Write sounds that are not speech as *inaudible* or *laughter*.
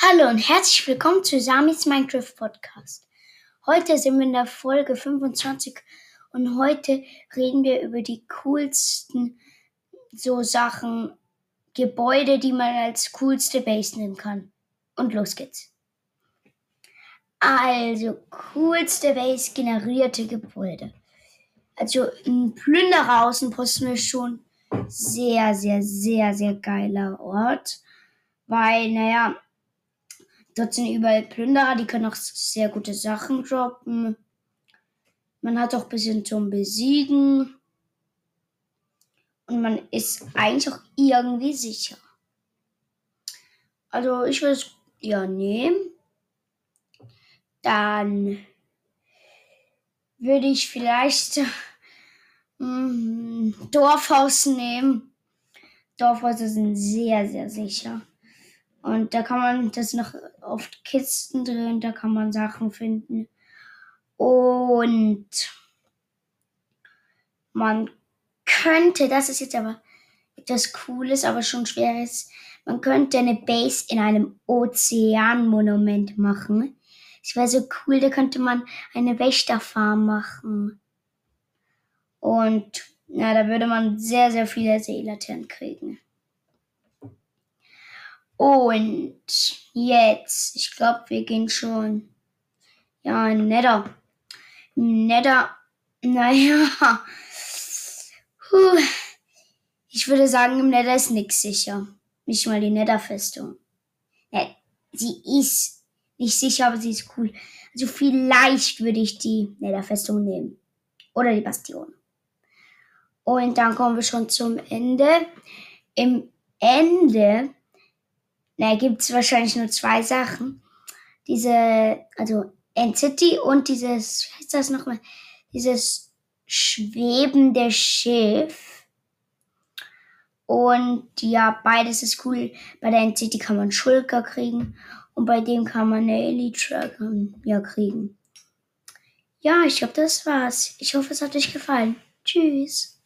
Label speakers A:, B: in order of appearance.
A: Hallo und herzlich willkommen zu Samis Minecraft Podcast. Heute sind wir in der Folge 25 und heute reden wir über die coolsten so Sachen, Gebäude, die man als coolste Base nehmen kann. Und los geht's. Also, coolste Base generierte Gebäude. Also, ein Plünderer Außenposten ist schon sehr, sehr, sehr, sehr geiler Ort. Weil, naja, Dort sind überall Plünderer, die können auch sehr gute Sachen droppen. Man hat auch ein bisschen zum Besiegen. Und man ist eigentlich auch irgendwie sicher. Also ich würde es ja nehmen. Dann würde ich vielleicht *laughs* mm, Dorfhaus nehmen. Dorfhäuser sind sehr, sehr sicher. Und da kann man das noch oft Kisten drin, da kann man Sachen finden. Und man könnte, das ist jetzt aber etwas Cooles, aber schon Schweres, man könnte eine Base in einem Ozeanmonument machen. Das wäre so cool, da könnte man eine Wächterfarm machen. Und ja, da würde man sehr, sehr viele Seelaternen kriegen. Und jetzt, ich glaube, wir gehen schon. Ja, netter. Netter. Naja. Puh. Ich würde sagen, im Nether ist nichts sicher. Nicht mal die Netherfestung. Ja, sie ist nicht sicher, aber sie ist cool. Also vielleicht würde ich die Netherfestung nehmen. Oder die Bastion. Und dann kommen wir schon zum Ende. Im Ende na, gibt es wahrscheinlich nur zwei Sachen. Diese, also Entity und dieses, wie heißt das nochmal? Dieses schwebende Schiff. Und ja, beides ist cool. Bei der Entity kann man Schulker kriegen und bei dem kann man eine Elite ja kriegen. Ja, ich glaube, das war's. Ich hoffe, es hat euch gefallen. Tschüss.